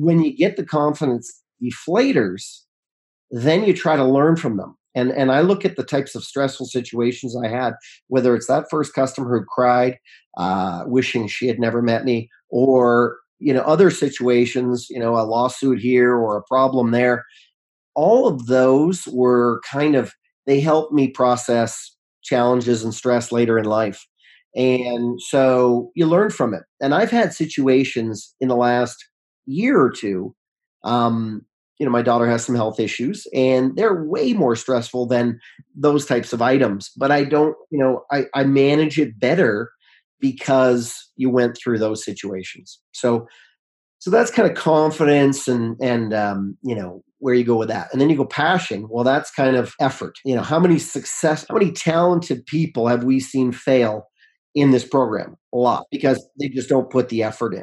when you get the confidence deflators, then you try to learn from them. And and I look at the types of stressful situations I had, whether it's that first customer who cried, uh, wishing she had never met me, or you know other situations, you know a lawsuit here or a problem there. All of those were kind of they helped me process challenges and stress later in life. And so you learn from it. And I've had situations in the last year or two um, you know my daughter has some health issues and they're way more stressful than those types of items but i don't you know i, I manage it better because you went through those situations. So so that's kind of confidence and and um, you know where you go with that. And then you go passion. Well that's kind of effort. You know how many success how many talented people have we seen fail in this program? A lot because they just don't put the effort in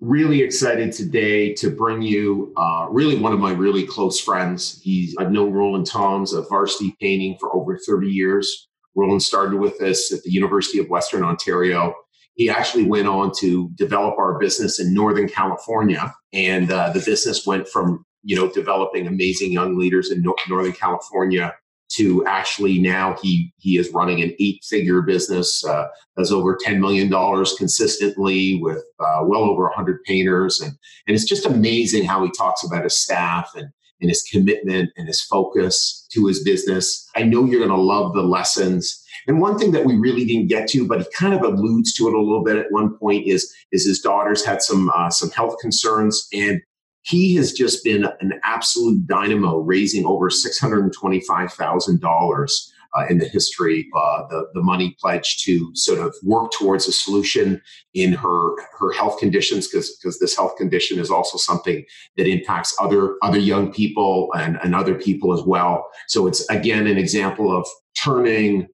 really excited today to bring you uh, really one of my really close friends. He's I've known Roland Toms of Varsity Painting for over 30 years. Roland started with us at the University of Western Ontario. He actually went on to develop our business in Northern California, and uh, the business went from you know developing amazing young leaders in no- Northern California to actually now he he is running an eight figure business uh, does over 10 million dollars consistently with uh, well over 100 painters. And and it's just amazing how he talks about his staff and and his commitment and his focus to his business. I know you're going to love the lessons. And one thing that we really didn't get to but he kind of alludes to it a little bit at one point is is his daughters had some uh, some health concerns. And he has just been an absolute dynamo, raising over $625,000 uh, in the history, uh, the, the money pledged to sort of work towards a solution in her, her health conditions, because this health condition is also something that impacts other, other young people and, and other people as well. So it's, again, an example of turning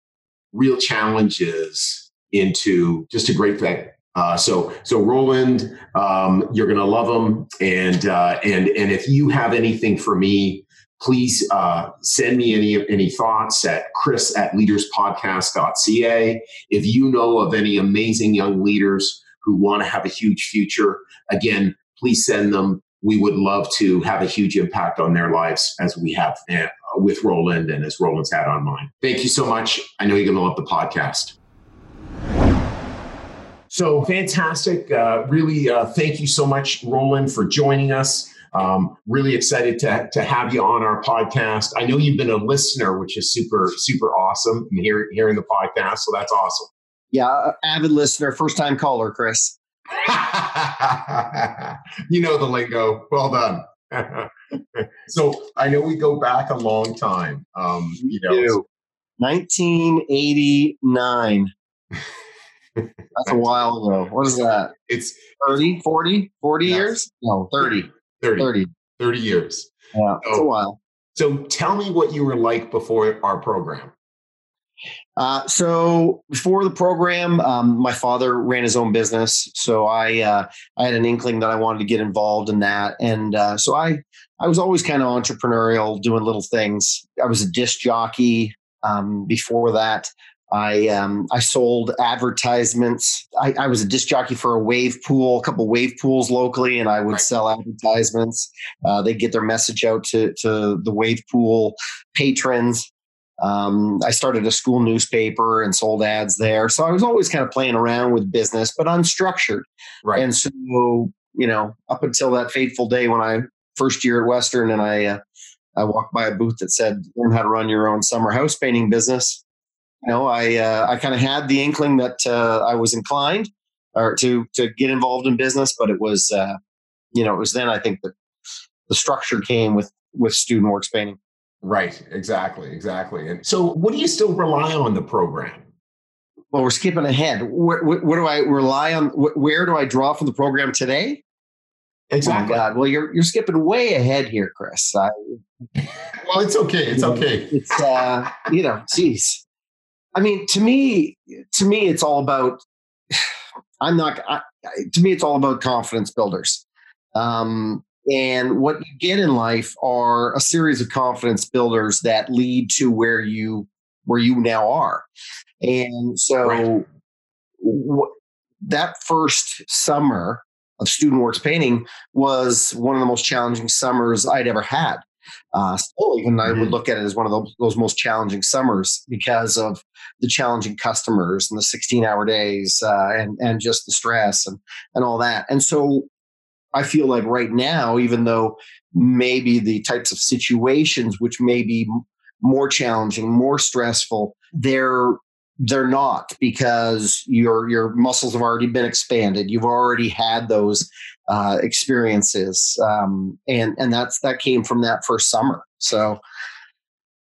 real challenges into just a great thing. Uh, so, so Roland, um, you're going to love him, and uh, and and if you have anything for me, please uh, send me any any thoughts at chris at leaderspodcast.ca. If you know of any amazing young leaders who want to have a huge future, again, please send them. We would love to have a huge impact on their lives as we have uh, with Roland and as Roland's had on mine. Thank you so much. I know you're going to love the podcast. So fantastic. Uh, really, uh, thank you so much, Roland, for joining us. Um, really excited to, to have you on our podcast. I know you've been a listener, which is super, super awesome, and hear, hearing the podcast. So that's awesome. Yeah, avid listener, first time caller, Chris. you know the lingo. Well done. so I know we go back a long time. Um, you know, 1989. That's a while ago. What is that? It's 30, 40, 40 yes. years? No, 30. 30. 30. 30 years. Yeah, it's a while. So tell me what you were like before our program. Uh, so before the program, um, my father ran his own business, so I uh, I had an inkling that I wanted to get involved in that, and uh, so I I was always kind of entrepreneurial, doing little things. I was a disc jockey um, before that. I um, I sold advertisements. I, I, was a disc jockey for a wave pool, a couple wave pools locally, and I would sell advertisements. Uh, they'd get their message out to to the wave pool patrons. Um, I started a school newspaper and sold ads there. So I was always kind of playing around with business, but unstructured. Right. And so you know, up until that fateful day when I first year at Western, and I uh, I walked by a booth that said "Learn how to run your own summer house painting business." You know, I uh, I kind of had the inkling that uh, I was inclined or to to get involved in business, but it was uh, you know it was then I think that the structure came with with student works painting. Right. Exactly. Exactly. And so, what do you still rely on the program? Well, we're skipping ahead. What, what, what do I rely on? Where do I draw from the program today? Exactly. Oh God. Well, you're you're skipping way ahead here, Chris. I, well, it's okay. It's okay. It's uh, you know, geez. I mean, to me, to me, it's all about. I'm not. I, to me, it's all about confidence builders. Um, and what you get in life are a series of confidence builders that lead to where you where you now are. And so right. w- that first summer of student works painting was one of the most challenging summers I'd ever had. Uh, still, even I would mm-hmm. look at it as one of those, those, most challenging summers because of the challenging customers and the 16 hour days uh, and, and just the stress and, and all that. And so I feel like right now, even though maybe the types of situations which may be more challenging, more stressful, they're they're not because your your muscles have already been expanded. You've already had those uh, experiences, um, and and that's that came from that first summer. So,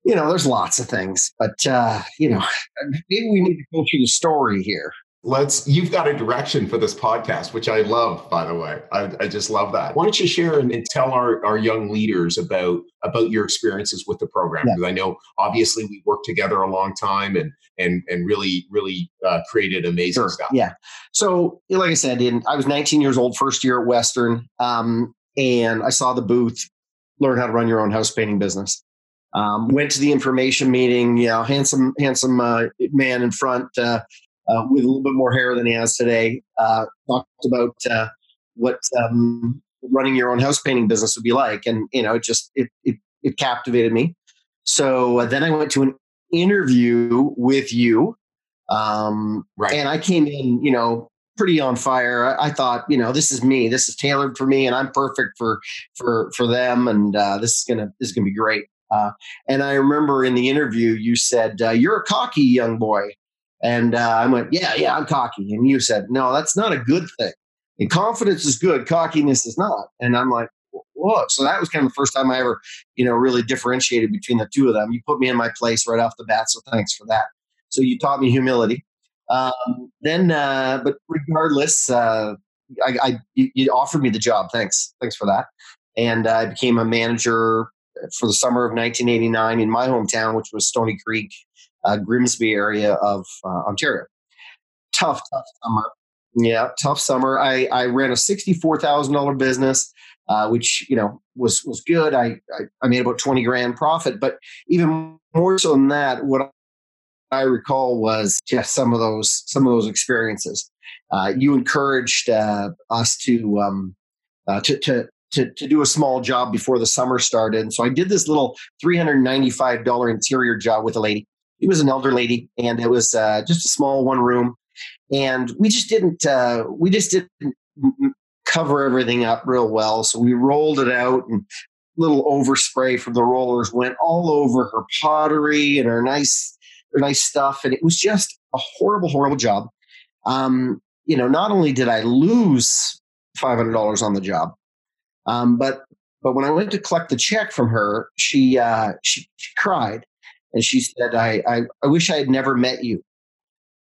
you know, there's lots of things, but uh, you know, maybe we need to go through the story here let's you've got a direction for this podcast which i love by the way. I, I just love that. Why don't you share and, and, tell our, our young leaders about about your experiences with the program? Because yeah. i know obviously we worked together a long time and and and really really uh, created amazing sure. stuff. Yeah. So like i said in, i was 19 years old first year at western um, and i saw the booth learn how to run your own house painting business. Um, went to the information meeting you know handsome handsome uh, man in front uh, uh, with a little bit more hair than he has today. Uh, talked about uh, what um, running your own house painting business would be like, and you know, it just it it, it captivated me. So uh, then I went to an interview with you, um, right. and I came in, you know, pretty on fire. I, I, thought, you know, this is me. This is tailored for me, and I'm perfect for for for them, and uh, this is gonna this is gonna be great. Uh, and I remember in the interview, you said, uh, "You're a cocky young boy," And uh, I went, yeah, yeah, I'm cocky. And you said, no, that's not a good thing. And confidence is good, cockiness is not. And I'm like, whoa. So that was kind of the first time I ever, you know, really differentiated between the two of them. You put me in my place right off the bat. So thanks for that. So you taught me humility. Um, then, uh, but regardless, uh, I, I you, you, offered me the job. Thanks. Thanks for that. And I became a manager for the summer of 1989 in my hometown, which was Stoney Creek, uh, Grimsby area of uh, Ontario. Tough, tough summer. Yeah, tough summer. I, I ran a sixty-four thousand dollar business, uh, which you know was was good. I, I, I made about twenty grand profit, but even more so than that, what I recall was just some of those some of those experiences. Uh, you encouraged uh, us to, um, uh, to to to to do a small job before the summer started, and so I did this little three hundred ninety five dollar interior job with a lady he was an elder lady, and it was uh, just a small one room, and we just didn't uh, we just didn't cover everything up real well. So we rolled it out, and little overspray from the rollers went all over her pottery and her nice her nice stuff, and it was just a horrible, horrible job. Um, you know, not only did I lose five hundred dollars on the job, um, but but when I went to collect the check from her, she uh, she, she cried and she said, I, I, I wish I had never met you.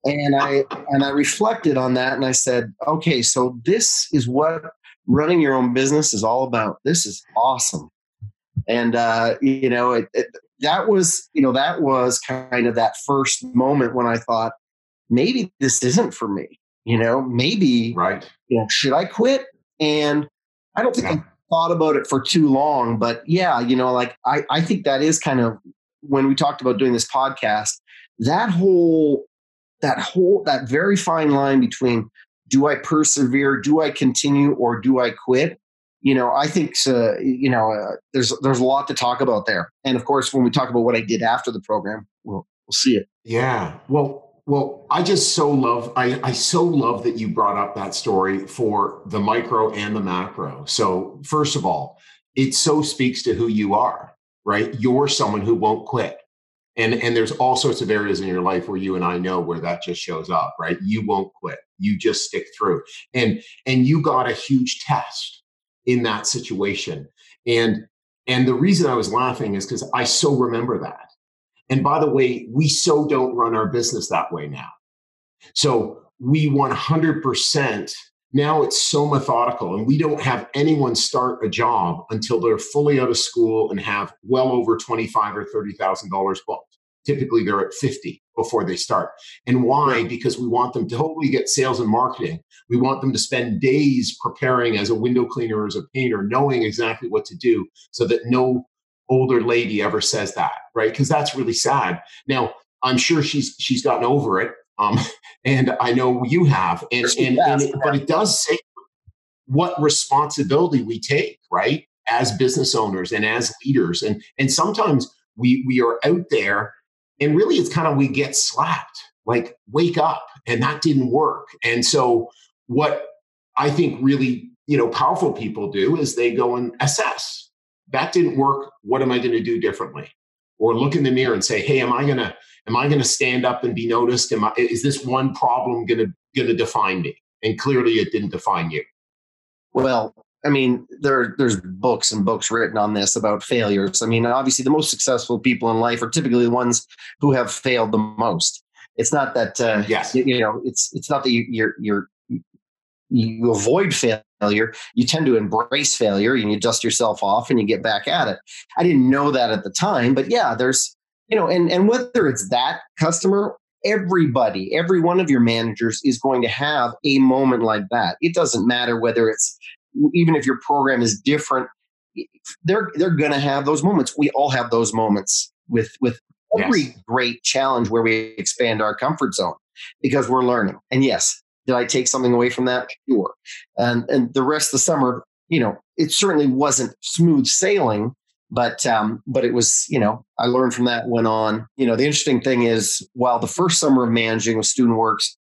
And I and I reflected on that and I said, okay, so this is what running your own business is all about. This is awesome. And uh, you know, it, it, that was, you know, that was kind of that first moment when I thought, maybe this isn't for me. You know, maybe right. You know, should I quit? And I don't think yeah. I thought about it for too long, but yeah, you know, like I, I think that is kind of when we talked about doing this podcast, that whole that whole that very fine line between do I persevere, do I continue, or do I quit? You know, I think uh, you know uh, there's there's a lot to talk about there, and of course, when we talk about what I did after the program, we'll we'll see it. Yeah, well, well, I just so love I, I so love that you brought up that story for the micro and the macro. So first of all, it so speaks to who you are right? You're someone who won't quit. And, and there's all sorts of areas in your life where you and I know where that just shows up, right? You won't quit. You just stick through. And and you got a huge test in that situation. And and the reason I was laughing is because I so remember that. And by the way, we so don't run our business that way now. So we 100% now it's so methodical and we don't have anyone start a job until they're fully out of school and have well over 25 or 30,000 dollars booked. Typically they're at 50 before they start. And why? Because we want them to hopefully get sales and marketing. We want them to spend days preparing as a window cleaner or as a painter, knowing exactly what to do so that no older lady ever says that, right? Because that's really sad. Now, I'm sure she's she's gotten over it um, and I know you have, and, and, and it, but it does say what responsibility we take, right, as business owners and as leaders, and and sometimes we we are out there, and really it's kind of we get slapped, like wake up, and that didn't work, and so what I think really you know powerful people do is they go and assess that didn't work. What am I going to do differently? Or look in the mirror and say, hey, am I going to am i going to stand up and be noticed? Am I, is this one problem going to going to define me? And clearly it didn't define you. Well i mean there there's books and books written on this about failures. I mean obviously the most successful people in life are typically the ones who have failed the most. It's not that uh, yes. you, you know it's it's not that you, you're you're you avoid failure you tend to embrace failure and you dust yourself off and you get back at it. I didn't know that at the time but yeah there's you know, and, and whether it's that customer, everybody, every one of your managers is going to have a moment like that. It doesn't matter whether it's even if your program is different, they're they're going to have those moments. We all have those moments with with every yes. great challenge where we expand our comfort zone because we're learning. And yes, did I take something away from that? Sure. And and the rest of the summer, you know, it certainly wasn't smooth sailing, but um, but it was you know I learned from that went on. You know the interesting thing is while the first summer of managing with Student Works,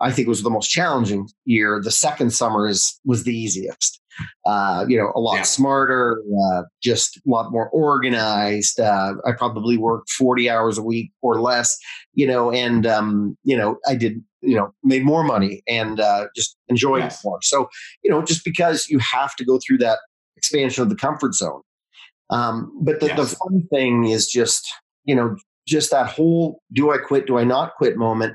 I think was the most challenging year. The second summer is was the easiest. Uh, you know, a lot yeah. smarter, uh, just a lot more organized. Uh, I probably worked forty hours a week or less. You know, and um, you know I did you know made more money and uh, just enjoyed yes. it more. So you know just because you have to go through that expansion of the comfort zone um, but the, yes. the fun thing is just, you know, just that whole do I quit, do I not quit moment,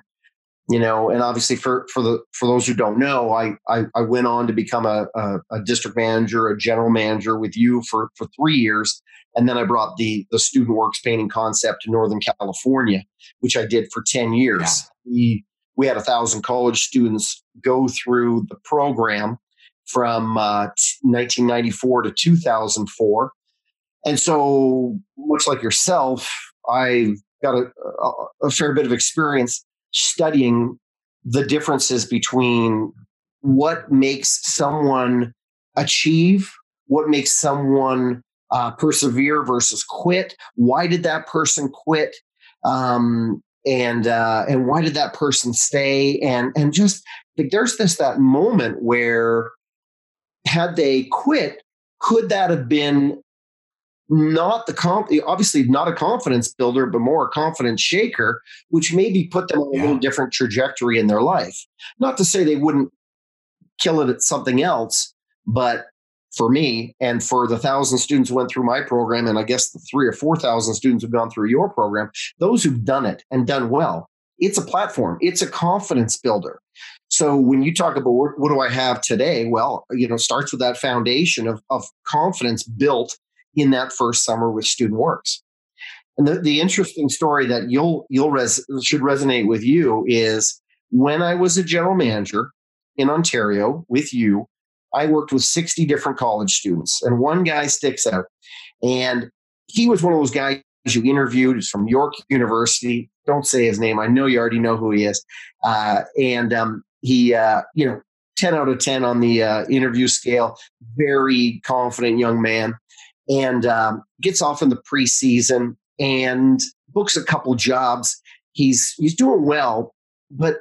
you know, and obviously for, for the, for those who don't know, I, I, I went on to become a, a, a, district manager, a general manager with you for, for three years. And then I brought the, the student works painting concept to Northern California, which I did for 10 years. Yeah. We, we had a thousand college students go through the program from uh, 1994 to 2004 and so, much like yourself, I've got a, a, a fair bit of experience studying the differences between what makes someone achieve, what makes someone uh, persevere versus quit. Why did that person quit? Um, and uh, and why did that person stay? And and just like there's this that moment where had they quit, could that have been not the comp obviously not a confidence builder but more a confidence shaker which maybe put them on a little different trajectory in their life. Not to say they wouldn't kill it at something else but for me and for the thousand students who went through my program and i guess the three or four thousand students who've gone through your program those who've done it and done well it's a platform. It's a confidence builder. So when you talk about what, what do i have today? Well you know starts with that foundation of, of confidence built in that first summer with Student Works. And the, the interesting story that you'll you'll res, should resonate with you is when I was a general manager in Ontario with you, I worked with 60 different college students, and one guy sticks out. And he was one of those guys you interviewed. He's from York University. Don't say his name. I know you already know who he is. Uh, and um, he, uh, you know, 10 out of 10 on the uh, interview scale. Very confident young man and um, gets off in the preseason and books a couple jobs. He's he's doing well, but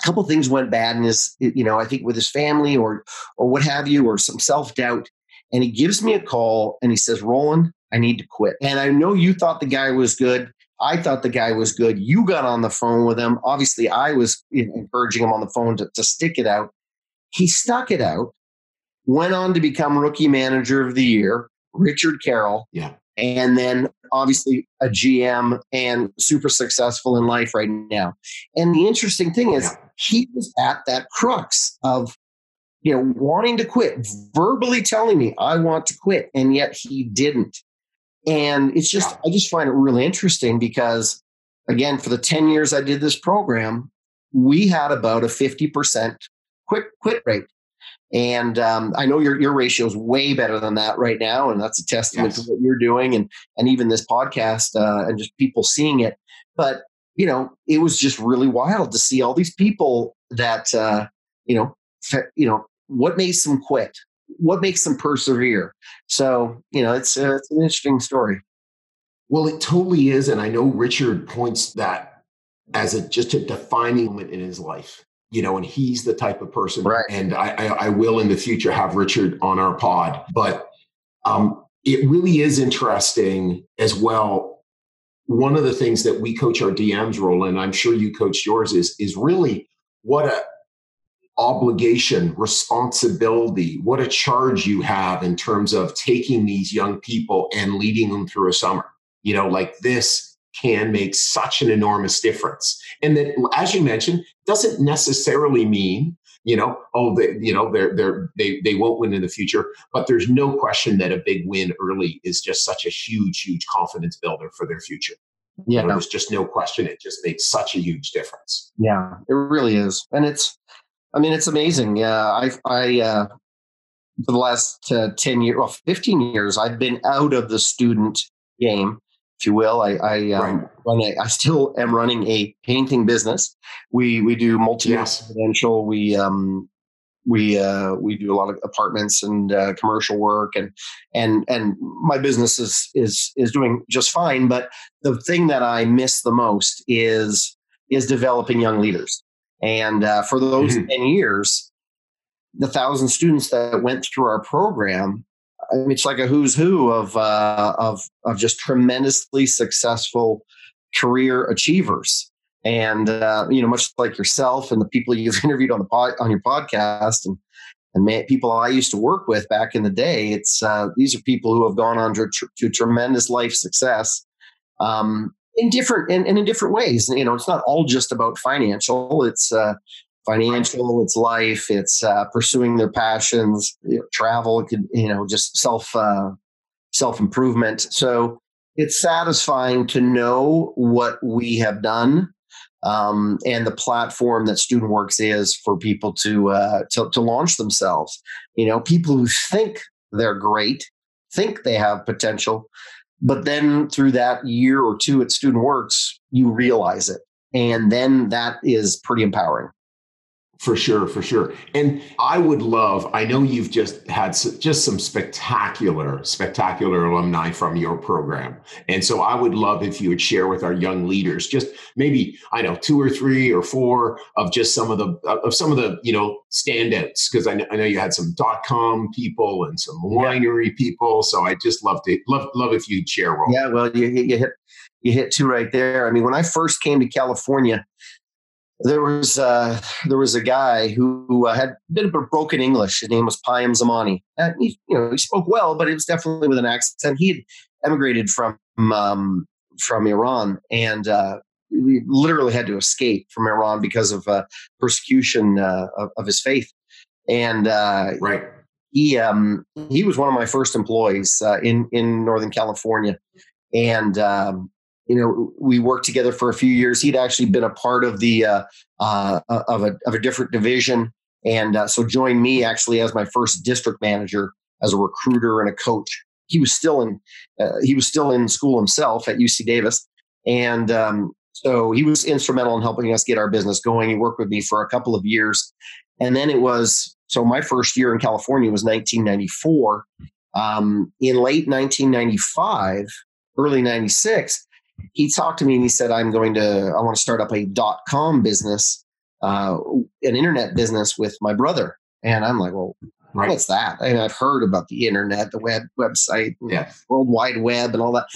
a couple things went bad in his, you know, I think with his family or or what have you, or some self doubt. And he gives me a call and he says, Roland, I need to quit. And I know you thought the guy was good. I thought the guy was good. You got on the phone with him. Obviously, I was encouraging him on the phone to, to stick it out. He stuck it out, went on to become rookie manager of the year, Richard Carroll. Yeah. And then obviously a GM and super successful in life right now. And the interesting thing is, yeah. he was at that crux of you know, wanting to quit, verbally telling me, I want to quit. And yet he didn't. And it's just, I just find it really interesting because, again, for the 10 years I did this program, we had about a 50% quit, quit rate. And um, I know your your ratio is way better than that right now, and that's a testament yes. to what you're doing, and and even this podcast uh, and just people seeing it. But you know, it was just really wild to see all these people that uh, you know, fe- you know, what makes them quit, what makes them persevere. So you know, it's uh, it's an interesting story. Well, it totally is, and I know Richard points that as a just a defining moment in his life you know, and he's the type of person. Right. And I, I, I will in the future have Richard on our pod, but um, it really is interesting as well. One of the things that we coach our DMs, Roland, I'm sure you coach yours, is is really what a obligation, responsibility, what a charge you have in terms of taking these young people and leading them through a summer. You know, like this can make such an enormous difference. And that, as you mentioned, doesn't necessarily mean you know oh they you know they're they're they they won't win in the future but there's no question that a big win early is just such a huge huge confidence builder for their future. Yeah. There's just no question. It just makes such a huge difference. Yeah it really is. And it's i mean it's amazing. Yeah i i uh for the last uh, 10 years well 15 years i've been out of the student game if you will. I I, um, right. run a, I still am running a painting business. We we do multi residential. We um we uh, we do a lot of apartments and uh, commercial work and and and my business is is is doing just fine. But the thing that I miss the most is is developing young leaders. And uh, for those mm-hmm. ten years, the thousand students that went through our program it's like a who's who of uh, of of just tremendously successful career achievers, and uh, you know, much like yourself and the people you've interviewed on the pod, on your podcast, and and may, people I used to work with back in the day. It's uh, these are people who have gone on to, to tremendous life success. Um, in different and, in different ways. You know, it's not all just about financial. It's uh, financial, it's life, it's uh, pursuing their passions, you know, travel, you know, just self uh, self improvement. So it's satisfying to know what we have done um, and the platform that StudentWorks is for people to, uh, to to launch themselves. You know, people who think they're great, think they have potential, but then through that year or two at StudentWorks, you realize it, and then that is pretty empowering. For sure, for sure. And I would love, I know you've just had just some spectacular, spectacular alumni from your program. And so I would love if you would share with our young leaders just maybe, I know, two or three or four of just some of the, of some of the, you know, standouts. Cause I know, I know you had some dot com people and some winery people. So I just love to, love, love if you'd share. Role. Yeah, well, you, you hit, you hit two right there. I mean, when I first came to California, there was uh, there was a guy who uh, had a bit of a broken English. His name was Payam Zamani. And he, you know, he spoke well, but it was definitely with an accent. He had emigrated from um, from Iran and uh, we literally had to escape from Iran because of uh, persecution uh, of, of, his faith. And uh, right, he um, he was one of my first employees in in Northern California, and um, you know, we worked together for a few years. He'd actually been a part of the uh, uh, of a of a different division, and uh, so joined me actually as my first district manager as a recruiter and a coach. He was still in uh, he was still in school himself at UC Davis, and um, so he was instrumental in helping us get our business going. He worked with me for a couple of years, and then it was so my first year in California was 1994. Um, in late 1995, early 96 he talked to me and he said, I'm going to, I want to start up a dot com business, uh, an internet business with my brother. And I'm like, well, right. what's that? And I've heard about the internet, the web website, yeah. World Wide Web and all that.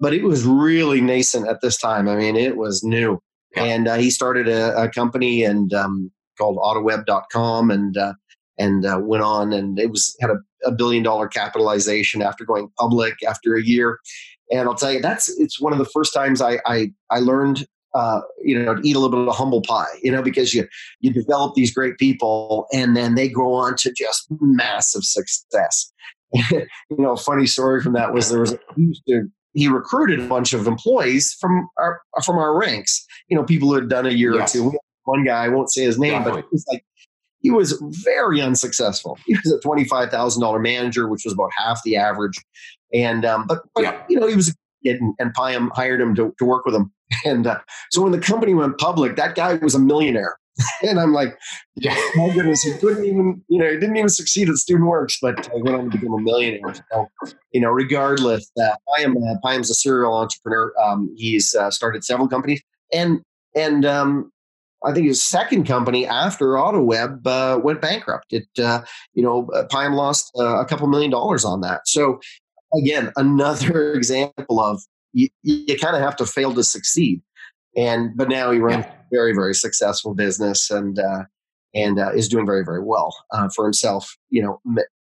But it was really nascent at this time. I mean, it was new. Yeah. And uh, he started a, a company and um, called autoweb.com and, uh, and uh, went on and it was had a, a billion dollar capitalization after going public after a year and I'll tell you, that's it's one of the first times I I, I learned uh, you know, to eat a little bit of humble pie, you know, because you you develop these great people, and then they go on to just massive success. you know, a funny story from that was there was he used to he recruited a bunch of employees from our from our ranks. You know, people who had done a year yes. or two. One guy, I won't say his name, Definitely. but he was like he was very unsuccessful. He was a twenty five thousand dollar manager, which was about half the average. And um, but, but yeah. you know, he was a kid, and, and Payam hired him to, to work with him. And uh, so when the company went public, that guy was a millionaire. and I'm like, yeah, my goodness, he couldn't even, you know, he didn't even succeed at Student Works, but I went on to become a millionaire. So, you know, regardless, uh, I am uh, Payam's a serial entrepreneur. Um, he's uh, started several companies, and and um, I think his second company after AutoWeb uh, went bankrupt. It, uh, you know, uh, lost uh, a couple million dollars on that. So again, another example of you, you kind of have to fail to succeed. And but now he runs yeah. very very successful business and uh, and uh, is doing very very well uh, for himself. You know,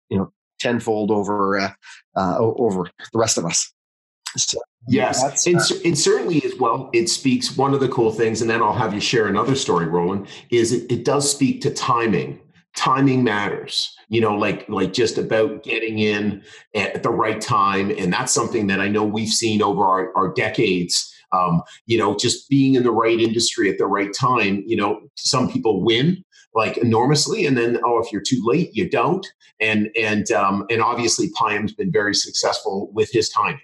you know, tenfold over uh, uh, over the rest of us. So, yes, and, and, certainly as well, it speaks. One of the cool things, and then I'll have you share another story, Roland. Is it, it does speak to timing. Timing matters you know like like just about getting in at the right time and that's something that i know we've seen over our, our decades um, you know, just being in the right industry at the right time. You know, some people win like enormously, and then oh, if you're too late, you don't. And and um, and obviously, Payam's been very successful with his timing.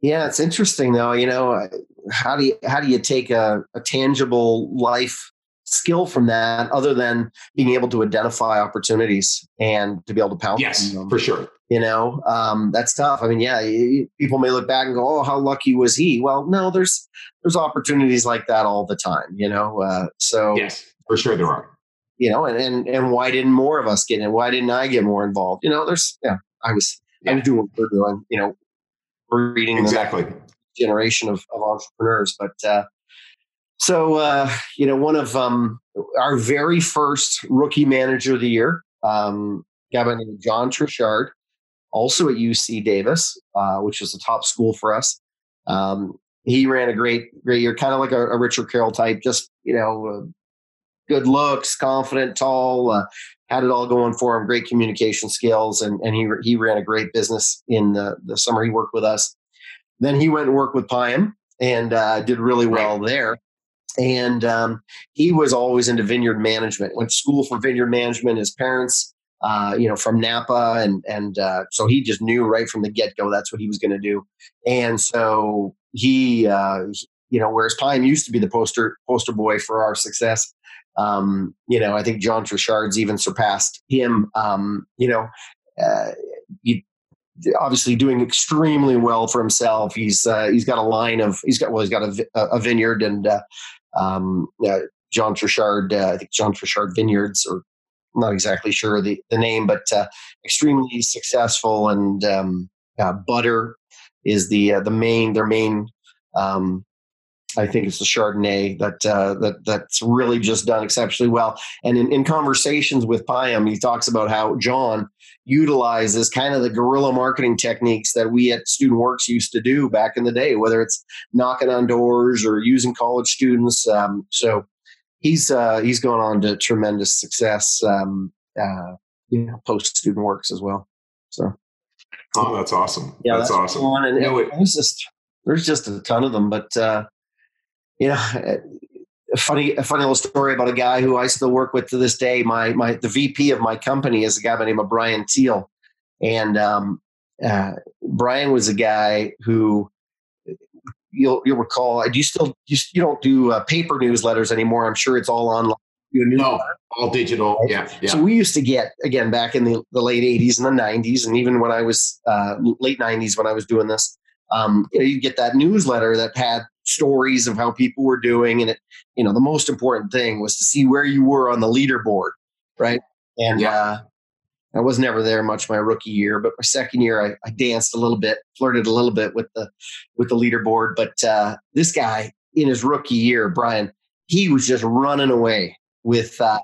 Yeah, it's interesting though. You know, how do you how do you take a, a tangible life skill from that other than being able to identify opportunities and to be able to pounce yes, them? for sure. you know? Um, that's tough. I mean yeah people may look back and go oh how lucky was he? Well no there's there's opportunities like that all the time you know? Uh, so yes for sure there are. you know and, and and why didn't more of us get in? Why didn't i get more involved? You know there's yeah i was yeah. i was doing what we're doing you know breeding exactly. generation of, of entrepreneurs but uh so uh you know one of um our very first rookie manager of the year um guy by the name of John Truchard, also at UC Davis, uh, which is a top school for us. Um, he ran a great, great year, kind of like a, a, Richard Carroll type, just, you know, uh, good looks, confident, tall, uh, had it all going for him, great communication skills. And, and he, he ran a great business in the, the summer he worked with us. Then he went and worked with Payam and uh, did really well there. And um, he was always into vineyard management. Went to school for vineyard management. His parents uh, you know, from Napa, and and uh, so he just knew right from the get go that's what he was going to do, and so he, uh, you know, whereas Payam used to be the poster poster boy for our success, um, you know, I think John Truchard's even surpassed him. Um, you know, uh, obviously doing extremely well for himself. He's uh, he's got a line of he's got well he's got a, a vineyard and uh, um, uh, John Truchard uh, I think John Truchard Vineyards or I'm not exactly sure the, the name, but uh, extremely successful. And um, uh, butter is the uh, the main their main. Um, I think it's the Chardonnay that uh, that that's really just done exceptionally well. And in, in conversations with Payam, he talks about how John utilizes kind of the guerrilla marketing techniques that we at Student Works used to do back in the day, whether it's knocking on doors or using college students. Um, so he's uh, he's gone on to tremendous success. Um, uh, you know, post student works as well. So, oh, that's awesome. Yeah, that's, that's awesome. And it, there's just there's just a ton of them, but uh, you know, a funny a funny little story about a guy who I still work with to this day. My my the VP of my company is a guy by the name of Brian Teal, and um, uh, Brian was a guy who you'll you'll recall. Do you still you, you don't do uh, paper newsletters anymore? I'm sure it's all online. No, all digital. Right? Yeah, yeah, So we used to get again back in the, the late '80s and the '90s, and even when I was uh, late '90s when I was doing this, um, you know, you get that newsletter that had stories of how people were doing, and it, you know, the most important thing was to see where you were on the leaderboard, right? And yeah. uh, I was never there much my rookie year, but my second year I, I danced a little bit, flirted a little bit with the with the leaderboard. But uh, this guy in his rookie year, Brian, he was just running away with uh,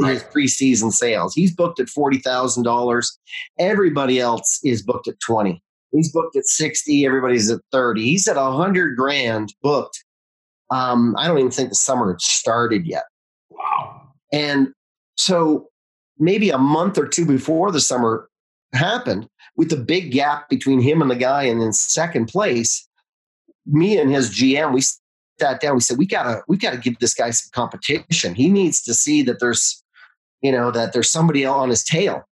right. his preseason sales. He's booked at forty thousand dollars. Everybody else is booked at twenty. He's booked at sixty. Everybody's at thirty. He's at a hundred grand booked Um, I don't even think the summer had started yet. Wow. And so maybe a month or two before the summer happened, with the big gap between him and the guy and in second place, me and his GM, we sat down. We said, we gotta, we gotta give this guy some competition. He needs to see that there's, you know, that there's somebody on his tail.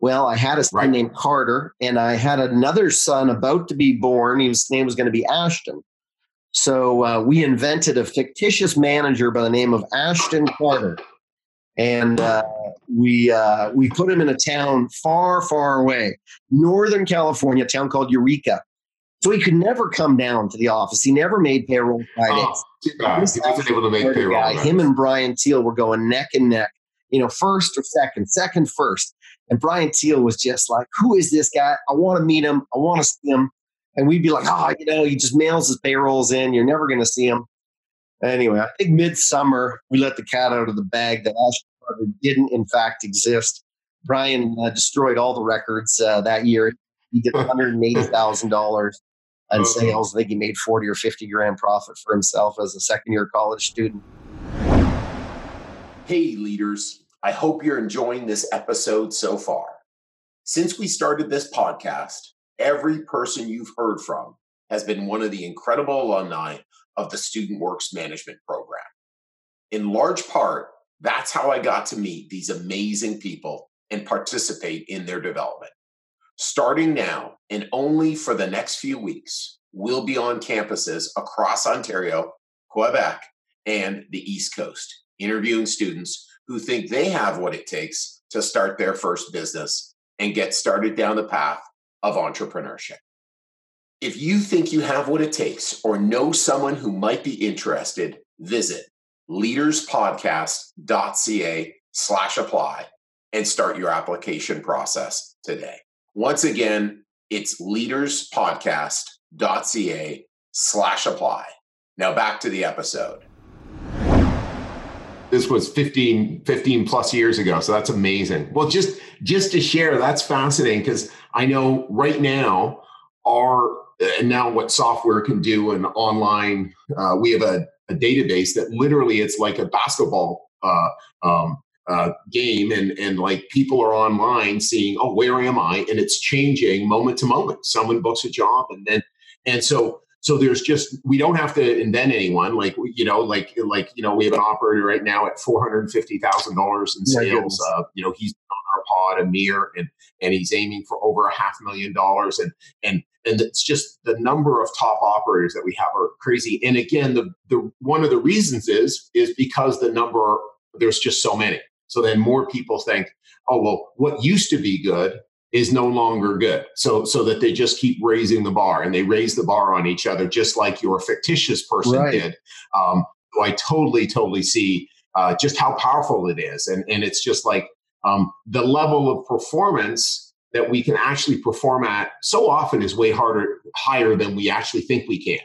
Well, I had a son right. named Carter, and I had another son about to be born. His name was going to be Ashton. So uh, we invented a fictitious manager by the name of Ashton Carter, and uh, we uh, we put him in a town far, far away, Northern California, a town called Eureka. So he could never come down to the office. He never made payroll Fridays. Oh, he wasn't able to make payroll. Guy, him and Brian Teal were going neck and neck. You know, first or second, second first. And Brian Teal was just like, "Who is this guy? I want to meet him. I want to see him." And we'd be like, "Oh, you know, he just mails his payrolls in. You're never going to see him." Anyway, I think midsummer we let the cat out of the bag that Ashton didn't in fact exist. Brian uh, destroyed all the records uh, that year. He did one hundred and eighty thousand dollars on sales. I think he made 40 or 50 grand profit for himself as a second year college student. Hey, leaders. I hope you're enjoying this episode so far. Since we started this podcast, every person you've heard from has been one of the incredible alumni of the Student Works Management Program. In large part, that's how I got to meet these amazing people and participate in their development. Starting now and only for the next few weeks, we'll be on campuses across Ontario, Quebec, and the East Coast, interviewing students who think they have what it takes to start their first business and get started down the path of entrepreneurship. If you think you have what it takes or know someone who might be interested, visit leaderspodcast.ca slash apply and start your application process today. Once again, it's leaderspodcast.ca slash apply. Now back to the episode. This was 15, 15 plus years ago. So that's amazing. Well, just just to share, that's fascinating because I know right now our and now what software can do and online, uh, we have a, a, database that literally it's like a basketball uh, um, uh, game and and like people are online seeing oh where am i and it's changing moment to moment someone books a job and then and so so there's just we don't have to invent anyone like you know like like you know we have an operator right now at four hundred fifty thousand dollars in sales uh, you know he's on our pod Amir and and he's aiming for over a half million dollars and and and it's just the number of top operators that we have are crazy. And again the the one of the reasons is is because the number there's just so many. So then more people think, oh, well, what used to be good is no longer good. So so that they just keep raising the bar and they raise the bar on each other, just like your fictitious person right. did. Um, so I totally, totally see uh, just how powerful it is. And, and it's just like um, the level of performance that we can actually perform at so often is way harder, higher than we actually think we can.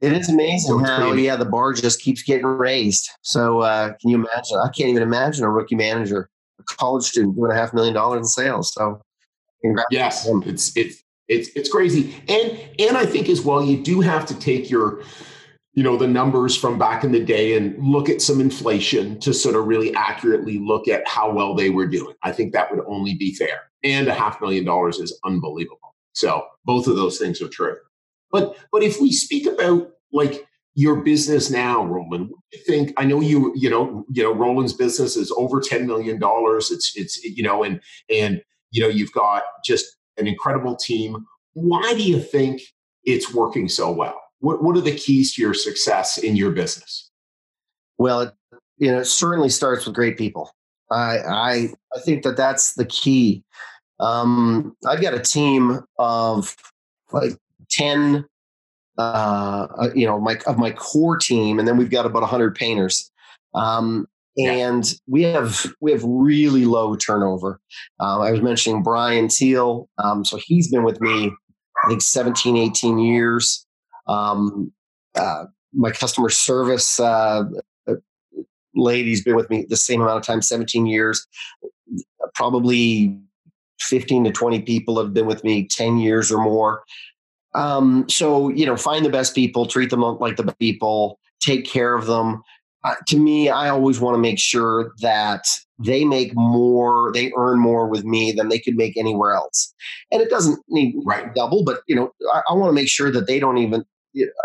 It is amazing so how yeah the bar just keeps getting raised. So uh, can you imagine? I can't even imagine a rookie manager, college student, doing a half million dollars in sales. So yes, it's it's it's it's crazy, and and I think as well you do have to take your you know the numbers from back in the day and look at some inflation to sort of really accurately look at how well they were doing. I think that would only be fair. And a half million dollars is unbelievable. So both of those things are true. But but if we speak about like your business now, Roland, I think I know you you know you know Roland's business is over ten million dollars. It's it's you know and and you know you've got just an incredible team. Why do you think it's working so well? What what are the keys to your success in your business? Well, you know, it certainly starts with great people. I I I think that that's the key. Um, I've got a team of like 10 uh, you know my of my core team and then we've got about 100 painters. Um, and yeah. we have we have really low turnover. Um, i was mentioning brian teal um, so he's been with me i think 17 18 years. Um, uh, my customer service uh, uh, lady's been with me the same amount of time 17 years. Probably 15 to 20 people have been with me 10 years or more um, so you know, find the best people, treat them like the people, take care of them. Uh, to me, I always want to make sure that they make more, they earn more with me than they could make anywhere else. And it doesn't need right. double, but you know, I, I want to make sure that they don't even,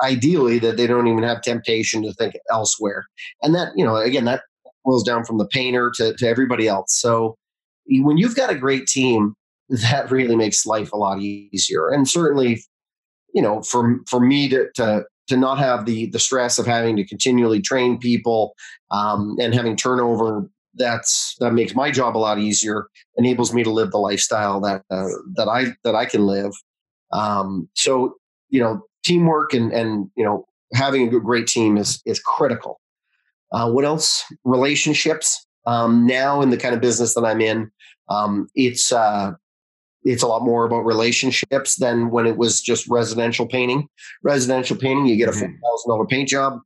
ideally, that they don't even have temptation to think elsewhere. And that, you know, again, that boils down from the painter to, to everybody else. So when you've got a great team, that really makes life a lot easier. And certainly, you know, for for me to to to not have the the stress of having to continually train people um, and having turnover that's that makes my job a lot easier enables me to live the lifestyle that uh, that i that i can live. Um, so you know teamwork and and you know having a great team is is critical. Uh, what else? Relationships. Um, now in the kind of business that i'm in um, it's uh, it's a lot more about relationships than when it was just residential painting. Residential painting, you get a mm-hmm. four thousand dollar paint job.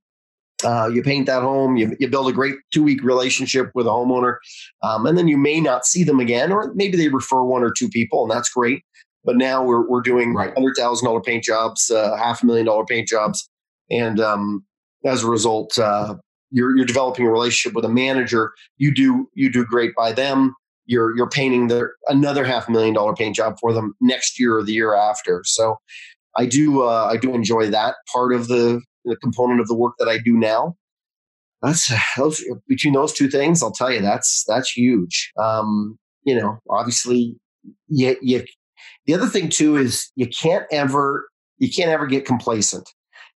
Uh, you paint that home, you, you build a great two week relationship with a homeowner, um, and then you may not see them again, or maybe they refer one or two people, and that's great. But now we're, we're doing right. hundred thousand dollar paint jobs, uh, half a million dollar paint jobs, and um, as a result, uh, you're you're developing a relationship with a manager. You do you do great by them you're you're painting the another half million dollar paint job for them next year or the year after. So I do uh, I do enjoy that part of the, the component of the work that I do now. That's between those two things. I'll tell you that's that's huge. Um, you know, obviously, you, you, the other thing too is you can't ever you can't ever get complacent.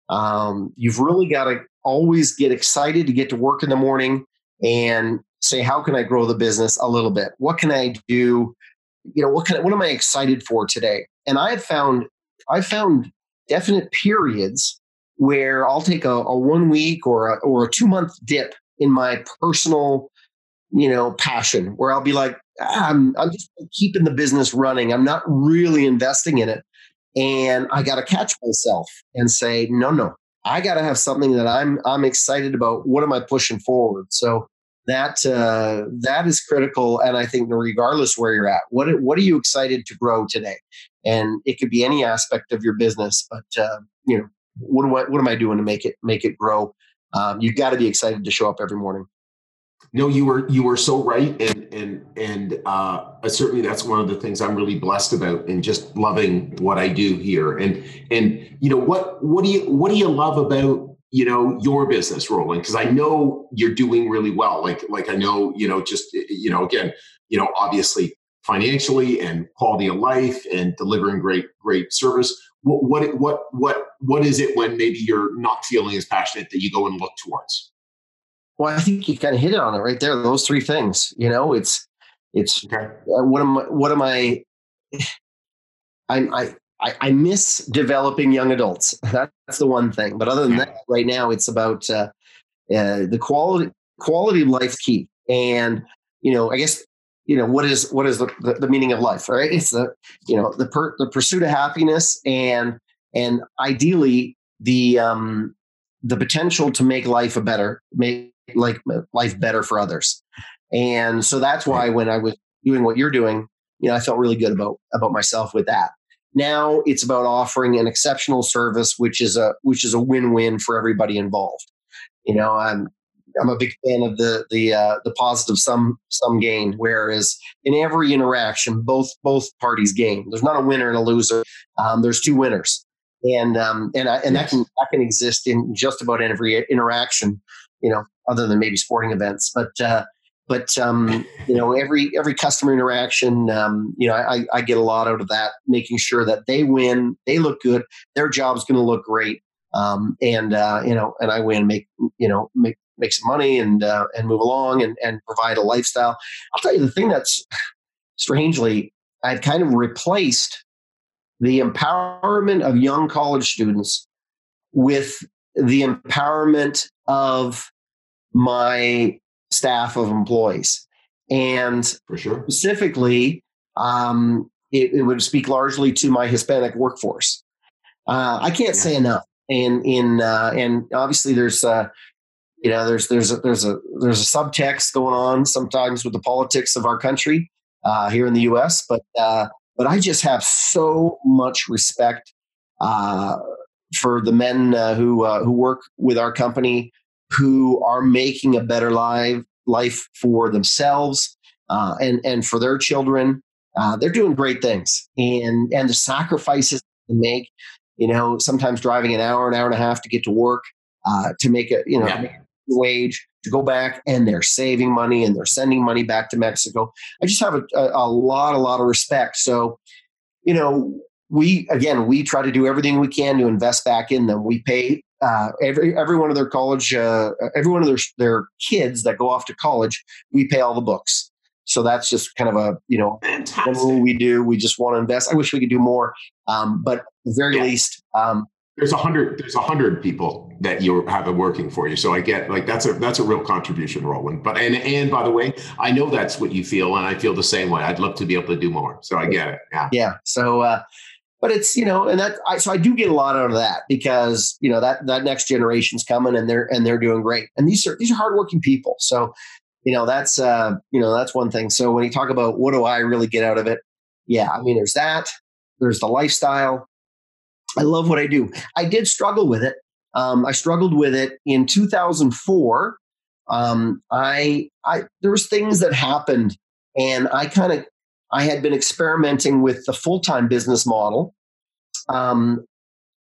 Um, you've really got to always get excited to get to work in the morning and say how can i grow the business a little bit? What can i do? You know what can what am i excited for today? And i have found i found definite periods where i'll take a, a one week or a, or a two month dip in my personal you know passion where i'll be like ah, I'm, I'm just keeping the business running. I'm not really investing in it. And i got to catch myself and say no no. I got to have something that i'm i'm excited about. What am i pushing forward? So that uh, that is critical. And I think regardless where you're at, what what are you excited to grow today? And it could be any aspect of your business, but uh, you know what do I, what am I doing to make it make it grow? Um, you've got to be excited to show up every morning. No, you were you were so right, and and and uh, certainly that's one of the things I'm really blessed about, and just loving what I do here. And and you know what what do you what do you love about you know your business Roland because i know you're doing really well. Like like i know you know just you know again you know obviously financially and quality of life and delivering great great service. What what what what what is it when maybe you're not feeling as passionate that you go and look towards? Well i think you kind of hit it on it right there those three things you know? It's it's okay. uh, what am I, what am i I'm, I I, I, miss developing young adults. That's the one thing. But other than that, right now it's about uh, uh, the quality quality of life key. And you know, I guess you know what is what is the, the, the meaning of life, right? It's the you know the per, the pursuit of happiness and and ideally the um the potential to make life a better make like life better for others. And so that's why when I was doing what you're doing, you know, I felt really good about about myself with that. Now it's about offering an exceptional service, which is a which is a win win for everybody involved. You know, I'm I'm a big fan of the the uh, the positive sum sum gain. Whereas in every interaction, both both parties gain. There's not a winner and a loser. Um, there's two winners, and um, and I, and that can that can exist in just about every interaction. You know, other than maybe sporting events, but uh, but um, you know every every customer interaction um, you know I, I, get a lot out of that making sure that they win they look good their job's going to look great um, and uh, you know and i win make you know make make some money and uh, and move along and, and provide a lifestyle. I'll tell you the thing that's strangely i've kind of replaced the empowerment of young college students with the empowerment of my staff of employees. And for sure, specifically, um, it, it, would speak largely to my Hispanic workforce. Uh, I can't yeah. say enough. And in uh, and obviously there's uh, you know there's there's a, there's a there's a subtext going on sometimes with the politics of our country uh, here in the U.S. But uh, but I just have so much respect uh, for the men uh, who uh, who work with our company who are making a better life life for themselves uh, and and for their children. Uh, they're doing great things, and and the sacrifices they make. You know, sometimes driving an hour, an hour and a half to get to work uh, to make a you know yeah. wage to go back, and they're saving money and they're sending money back to Mexico. I just have a, a, a lot, a lot of respect. So, you know, we again we try to do everything we can to invest back in them. We pay uh, every every one of their college, uh, every one of their their kids that go off to college. We pay all the books. So that's just kind of a you know one we do. We just want to invest. I wish we could do more, um, but at the very yeah. least, um, there's a hundred there's a hundred people that you have working for you. So I get like that's a that's a real contribution, Roland. But and and by the way, I know that's what you feel, and I feel the same way. I'd love to be able to do more. So I get it. Yeah. Yeah. So. uh but it's you know and that I, so i do get a lot out of that because you know that that next generation's coming and they're and they're doing great. And these are these are hardworking people. So you know that's uh you know that's one thing. So when you talk about what do i really get out of it? Yeah i mean there's that there's the lifestyle. I love what i do. I did struggle with it. Um, i struggled with it in 2004 um, i i there was things that happened and i kind of I had been experimenting with the full time business model, um,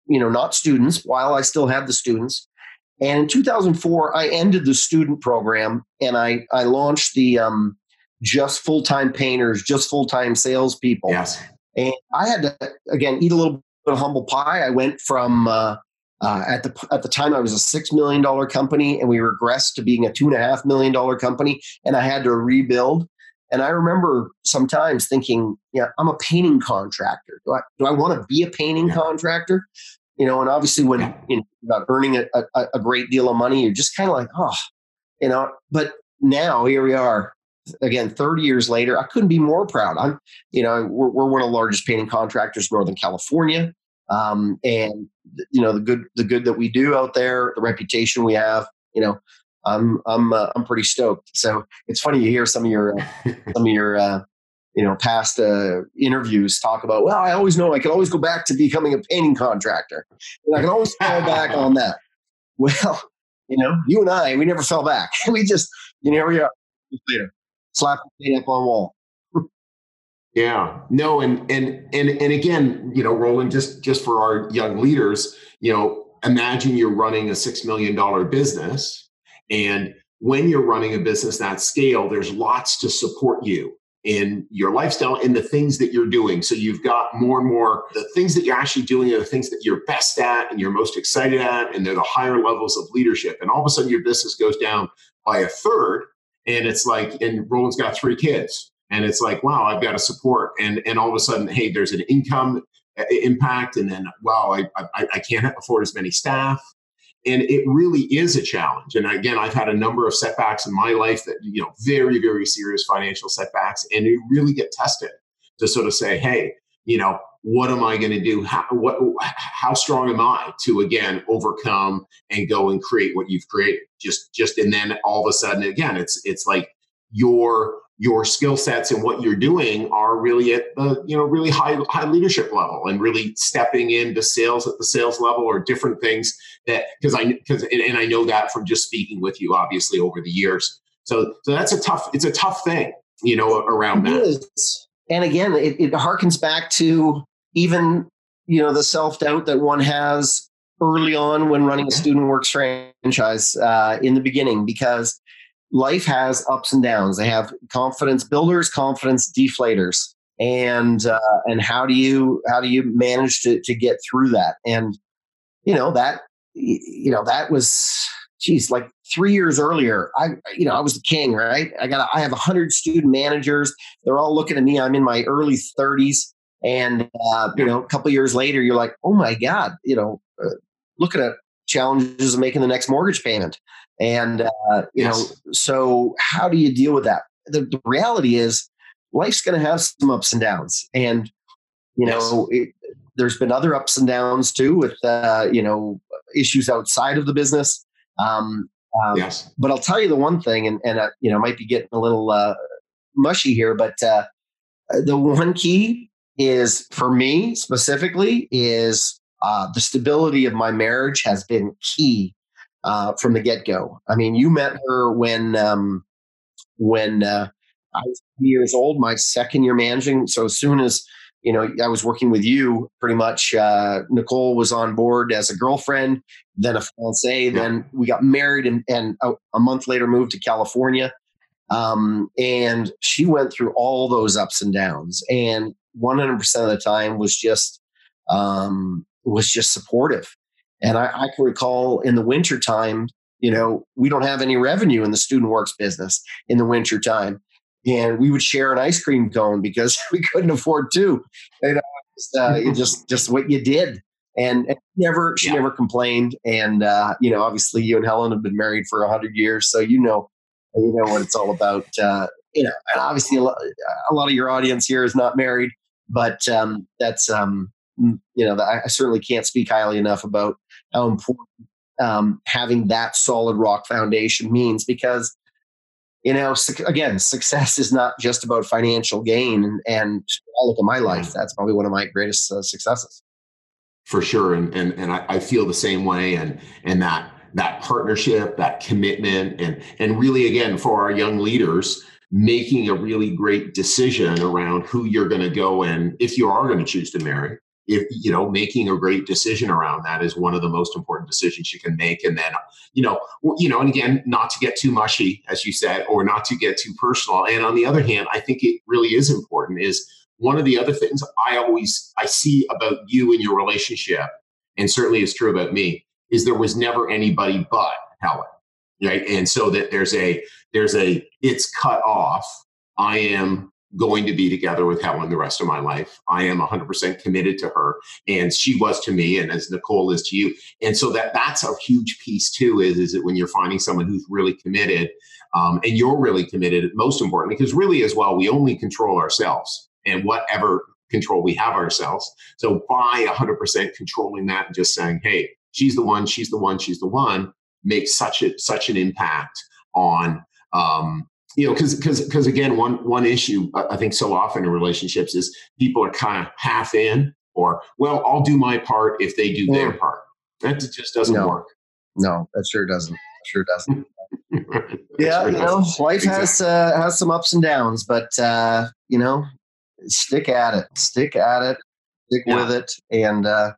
you know, not students, while I still had the students. And in 2004, I ended the student program and I, I launched the um, just full time painters, just full time salespeople. Yes. And I had to, again, eat a little bit of humble pie. I went from, uh, uh, at the at the time, I was a six million dollar company, and we regressed to being a two and a half million dollar company, and I had to rebuild. And I remember sometimes thinking, yeah, I'm a painting contractor. Do I, do I want to be a painting contractor? You know, and obviously when you know, about earning a, a, a great deal of money, you're just kind of like, oh, you know, but now here we are again 30 years later i couldn't be more proud i'm you know we're, we're one of the largest painting contractors in northern california um, and you know the good the good that we do out there the reputation we have you know I'm I'm uh, I'm pretty stoked. So it's funny you hear some of your uh, some of your uh, you know past uh, interviews talk about. Well, I always know I can always go back to becoming a painting contractor, and I can always fall back on that. Well, you know, you and I, we never fell back. we just you know we are later slap the paint up on wall. yeah, no, and and and and again, you know, Roland, just just for our young leaders, you know, imagine you're running a six million dollar business and when you're running a business that scale, there's lots to support you in your lifestyle and the things that you're doing. So you've got more and more the things that you're actually doing are the things that you're best at and you're most excited at, and they're the higher levels of leadership. And all of a sudden, your business goes down by a third, and it's like, and Roland's got three kids, and it's like, wow, I've got to support, and and all of a sudden, hey, there's an income uh, impact, and then wow, I I, I can't afford as many staff and it really is a challenge. And again i've had a number of setbacks in my life that you know very very serious financial setbacks and you really get tested to sort of say hey you know what am i going to do? How, what, how strong am i to again overcome and go and create what you've created? Just just and then all of a sudden again it's it's like your your skill sets and what you're doing are really at the you know really high high leadership level and really stepping into sales at the sales level or different things that because I because and, and, I know that from just speaking with you obviously over the years. So so that's a tough it's a tough thing you know around it that. Is. And again, it, it harkens back to even you know the self doubt that one has early on when running a student works franchise uh, in the beginning because life has ups and downs. They have confidence builders, confidence deflators, and uh, and how do you how do you manage to to get through that? And you know that you know that was geez like three years earlier i you know i was the king right? I got i have a 100 student managers. They're all looking at me. I'm in my early 30s and uh, you know a couple years later you're like oh my god you know uh, looking at challenges of making the next mortgage payment and, uh, you yes. know, so how do you deal with that? The, the reality is life's going to have some ups and downs. And, you know, yes. it, there's been other ups and downs too with, uh, you know, issues outside of the business. Um, um, yes. But I'll tell you the one thing, and, and uh, you know, might be getting a little uh, mushy here, but uh, the one key is for me specifically is uh, the stability of my marriage has been key uh, from the get go. I mean, you met her when um, when uh, I was years old, my second year managing. So as soon as you know, I was working with you pretty much. Uh, Nicole was on board as a girlfriend, then a fiance. Yeah. Then we got married, and, and a, a, month later moved to California. Um, and she went through all those ups and downs, and 100% of the time was just um, was just supportive. And I, I can recall in the winter time, you know, we don't have any revenue in the student works business in the winter time and we would share an ice cream cone because we couldn't afford two. You know, just, uh, just just what you did. And, and never, she yeah. never complained. And uh, you know, obviously, you and Helen have been married for a hundred years, so you know, you know what it's all about. Uh, you know, and obviously, a lot, a lot, of your audience here is not married, but um, that's um, you know, I certainly can't speak highly enough about how important um, having that solid rock foundation means because you know again success is not just about financial gain and, and I look at my life. That's probably one of my greatest uh, successes. For sure and and, and I, I, feel the same way and and that that partnership that commitment and and really again for our young leaders making a really great decision around who you're going to go and if you are going to choose to marry if you know making a great decision around that is one of the most important decisions you can make. And then you know you know and again not to get too mushy as you said or not to get too personal. And on the other hand i think it really is important is one of the other things i always i see about you and your relationship and certainly is true about me is there was never anybody but helen right? And so that there's a there's a it's cut off. I am going to be together with Helen the rest of my life. I am 100% committed to her and she was to me and as Nicole is to you. And so that that's a huge piece too is is that when you're finding someone who's really committed um, and you're really committed most importantly because really as well we only control ourselves and whatever control we have ourselves. So by 100% controlling that and just saying, "Hey, she's the one, she's the one, she's the one," makes such a such an impact on um, you know, because because because again, one one issue I think so often in relationships is people are kind of half in, or well, I'll do my part if they do yeah. their part. That just doesn't no. work. No, that sure doesn't. Sure doesn't. yeah, sure you know, life exactly. has uh, has some ups and downs, but uh, you know, stick at it, stick at it, stick yeah. with it, and uh,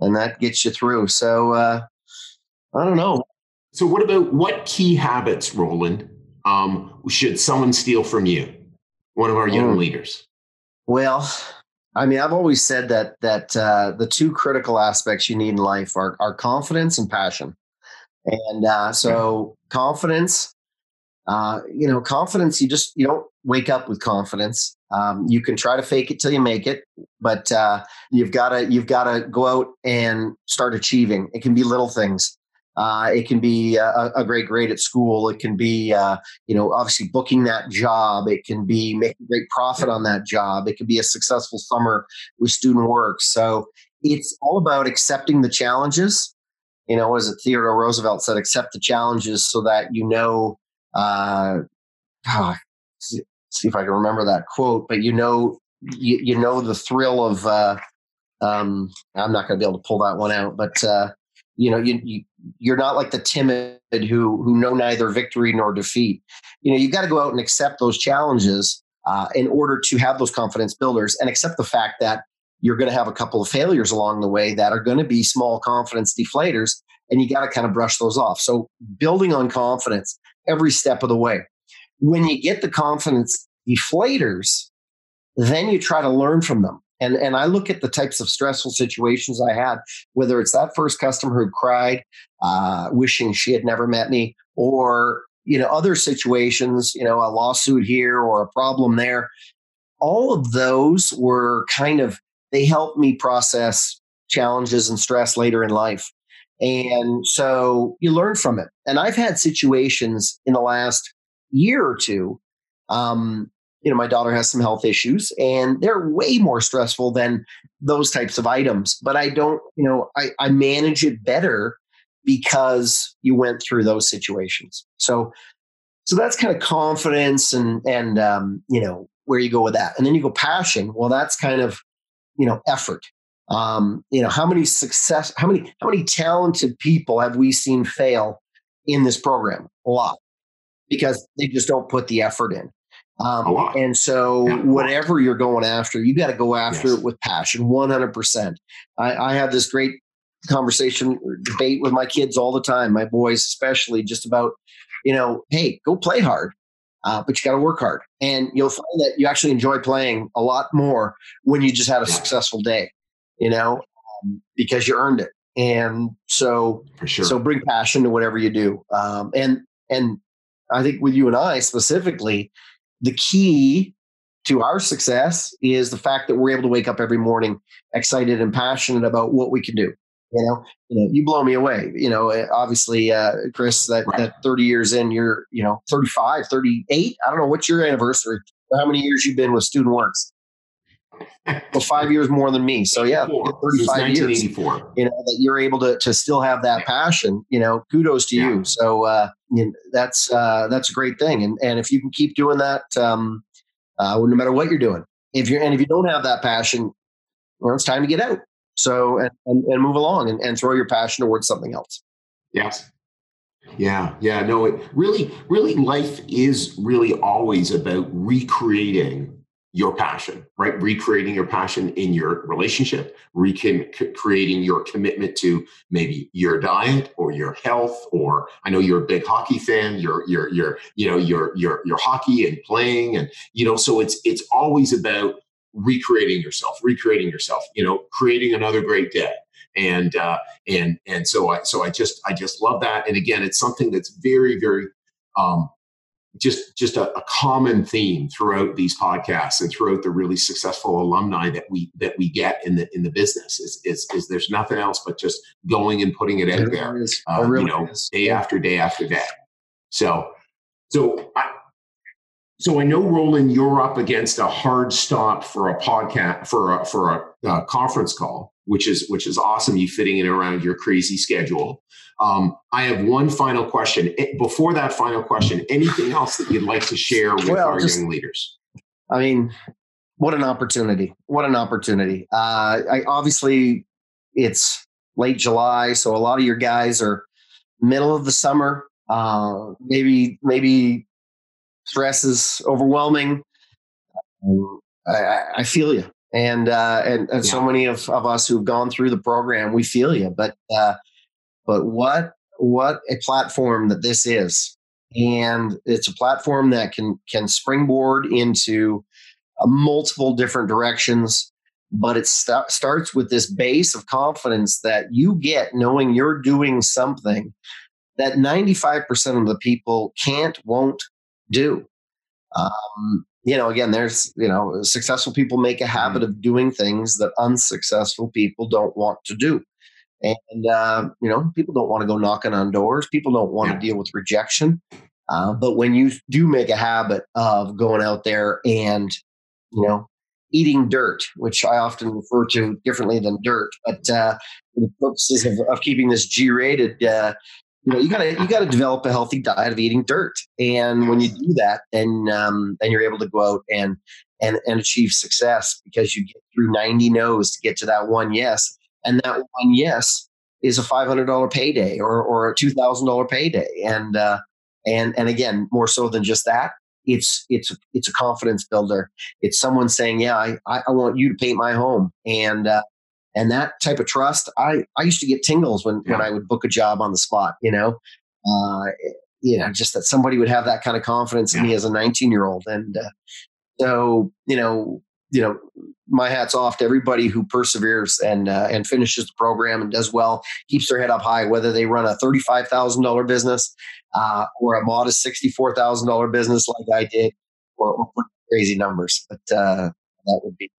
and that gets you through. So uh, I don't know. So, what about what key habits, Roland, um, should someone steal from you, one of our young mm. leaders? Well, I mean, I've always said that that uh, the two critical aspects you need in life are, are confidence and passion. And uh, so, confidence, uh, you know, confidence. You just you don't wake up with confidence. Um, you can try to fake it till you make it, but uh, you've got to you've got to go out and start achieving. It can be little things. Uh, it can be a, a, great grade at school. It can be, uh, you know, obviously booking that job. It can be making great profit on that job. It can be a successful summer with student work. So it's all about accepting the challenges. You know, as Theodore Roosevelt said, accept the challenges so that you know. Uh, see if I can remember that quote, but you know, you, you know the thrill of. Uh, um, I'm not going to be able to pull that one out, but uh, you know you, you you're not like the timid who who know neither victory nor defeat. You know you've got to go out and accept those challenges uh, in order to have those confidence builders and accept the fact that you're going to have a couple of failures along the way that are going to be small confidence deflators and you got to kind of brush those off. So building on confidence every step of the way. When you get the confidence deflators then you try to learn from them. And and I look at the types of stressful situations I had, whether it's that first customer who cried, uh, wishing she had never met me, or you know other situations, you know a lawsuit here or a problem there. All of those were kind of they helped me process challenges and stress later in life. And so you learn from it. And I've had situations in the last year or two um, you know, my daughter has some health issues and they're way more stressful than those types of items. But I don't, you know, I, I manage it better because you went through those situations. So, so that's kind of confidence and, and, um, you know, where you go with that. And then you go passion. Well, that's kind of, you know, effort. Um, you know, how many success, how many, how many talented people have we seen fail in this program? A lot, because they just don't put the effort in. Um, and so, yeah. whatever you're going after, you got to go after yes. it with passion, 100%. I, I have this great conversation, debate with my kids all the time, my boys especially, just about, you know, hey, go play hard, uh, but you got to work hard. And you'll find that you actually enjoy playing a lot more when you just had a successful day, you know, um, because you earned it. And so, sure. so bring passion to whatever you do. Um, and, and I think with you and I specifically, the key to our success is the fact that we're able to wake up every morning excited and passionate about what we can do. You know, you know, you blow me away. You know, eh, obviously, uh, Chris, that, right. that 30 years in, you're, you know, 35, 38. I don't know what's your anniversary. How many years you've been with Student Works? well, five years more than me. So yeah, 35 years. You know, that you're able to, to still have that passion, you know, kudos to yeah. you. So, uh, you know, that's, uh, that's a great thing. And, and if you can keep doing that, um, uh, no matter what you're doing, if you're, and if you don't have that passion, well, it's time to get out. So, and, and, and move along and, and throw your passion towards something else. Yes. Yeah, yeah, no, it really, really, life is really always about recreating your passion, right? Recreating your passion in your relationship, recreating your commitment to maybe your diet or your health, or I know you're a big hockey fan. You're you're you're you know your your your hockey and playing, and you know so it's it's always about recreating yourself, recreating yourself. You know, creating another great day and uh, and and so I so I just I just love that. And again, it's something that's very very um, just just a, a, common theme throughout these podcasts and throughout the really successful alumni that we that we get in the in the business is is, is there's nothing else but just going and putting it out it there uh, really you know is. day after day after day so so I, so I know Roland you're up against a hard stop for a podcast for a for a, a conference call which is which is awesome you fitting it around your crazy schedule um, I have one final question. Before that final question, anything else that you'd like to share with well, our just, young leaders? I mean, what an opportunity! What an opportunity! Uh, I, obviously, it's late July, so a lot of your guys are middle of the summer. Uh, maybe maybe stress is overwhelming. Um, I, I, feel you, and uh, and, and yeah. so many of, of us who've gone through the program, we feel you. But uh, but what what a platform that this is and it's a platform that can can springboard into uh, multiple different directions but it st- starts with this base of confidence that you get knowing you're doing something that 95% of the people can't won't do um, you know again there's you know successful people make a habit mm-hmm. of doing things that unsuccessful people don't want to do and, uh, you know, people don't want to go knocking on doors. People don't want yeah. to deal with rejection. Uh, but when you do make a habit of going out there and, you know, eating dirt, which I often refer to differently than dirt, but uh, for the purposes of, of keeping this G-rated, uh, you know, you gotta you gotta develop a healthy diet of eating dirt, and when you do that, then um, then you're able to go out and and and achieve success because you get through 90 no's to get to that one yes. And that one yes is a $500 payday or, or a $2000 payday. And uh, and and again more so than just that it's it's it's a confidence builder. It's someone saying yeah i i want you to paint my home. And uh, and that type of trust i i used to get tingles when yeah. when i would book a job on the spot you know uh, you know just that somebody would have that kind of confidence yeah. in me as a 19 year old and uh, so you know you know, my hat's off to everybody who perseveres and uh, and finishes the program and does well, keeps their head up high, whether they run a thirty-five thousand dollar business uh, or a modest sixty-four thousand dollar business like I did, or, or crazy numbers. But uh, that would be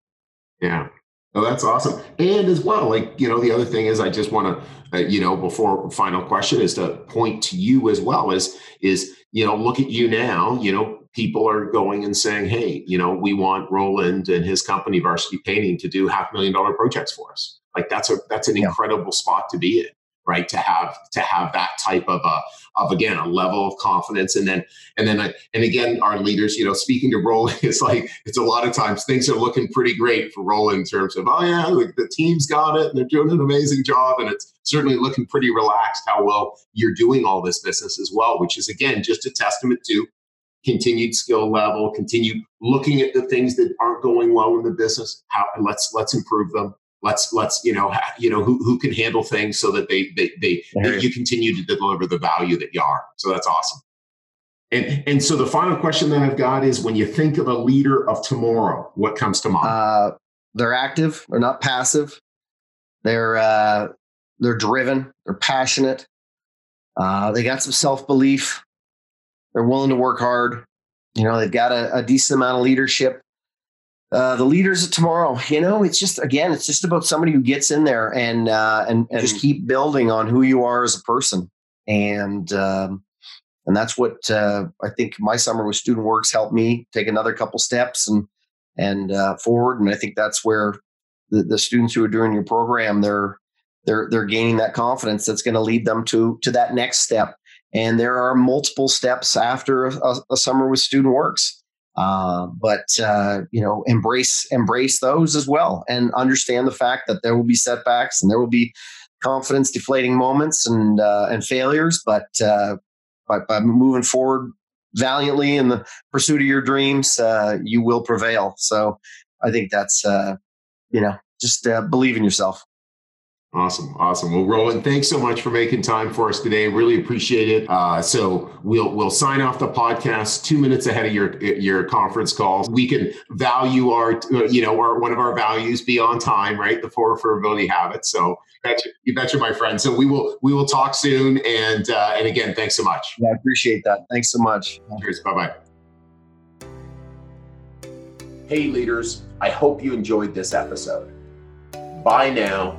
yeah. Oh, that's awesome. And as well, like, you know, the other thing is I just want to, uh, you know, before final question is to point to you as well as is, you know, look at you now, you know, people are going and saying, hey, you know, we want Roland and his company, Varsity Painting, to do half million dollar projects for us. Like that's a that's an yeah. incredible spot to be in. Right? To have to have that type of a of again a level of confidence, and then and then and again our leaders, you know, speaking to Roland, it's like it's a lot of times things are looking pretty great for Roland in terms of oh yeah, the, the team's got it, and they're doing an amazing job, and it's certainly looking pretty relaxed how well you're doing all this business as well, which is again just a testament to continued skill level, continued looking at the things that aren't going well in the business. How let's let's improve them let's let's you know you know who, who can handle things so that they they, they, they you. continue to deliver the value that you are. So that's awesome. And and so the final question that i've got is when you think of a leader of tomorrow what comes to mind? Uh, they're active they're not passive. They're uh, they're driven they're passionate. Uh, they got some self-belief. They're willing to work hard. You know they've got a, a decent amount of leadership uh, the leaders of tomorrow. You know, it's just again, it's just about somebody who gets in there and uh, and, and just keep building on who you are as a person, and um, and that's what uh, I think my summer with Student Works helped me take another couple steps and and uh, forward, and I think that's where the, the students who are doing your program they're they're they're gaining that confidence that's going to lead them to to that next step. And there are multiple steps after a, a summer with Student Works uh, but uh, you know, embrace embrace those as well, and understand the fact that there will be setbacks and there will be confidence deflating moments and uh, and failures. But uh, by, by moving forward valiantly in the pursuit of your dreams, uh, you will prevail. So I think that's you know just believe in yourself. Awesome, awesome. Well, Roland, thanks so much for making time for us today. Really appreciate it. Uh, so we'll we'll sign off the podcast two minutes ahead of your your conference call. We can value our you know our one of our values be on time, right? The four referability habits. So betcha, you betcha, my friend. So we will we will talk soon. And uh, and again, thanks so much. Yeah, I appreciate that. Thanks so much. Cheers. Bye bye. Hey, leaders. I hope you enjoyed this episode. Bye now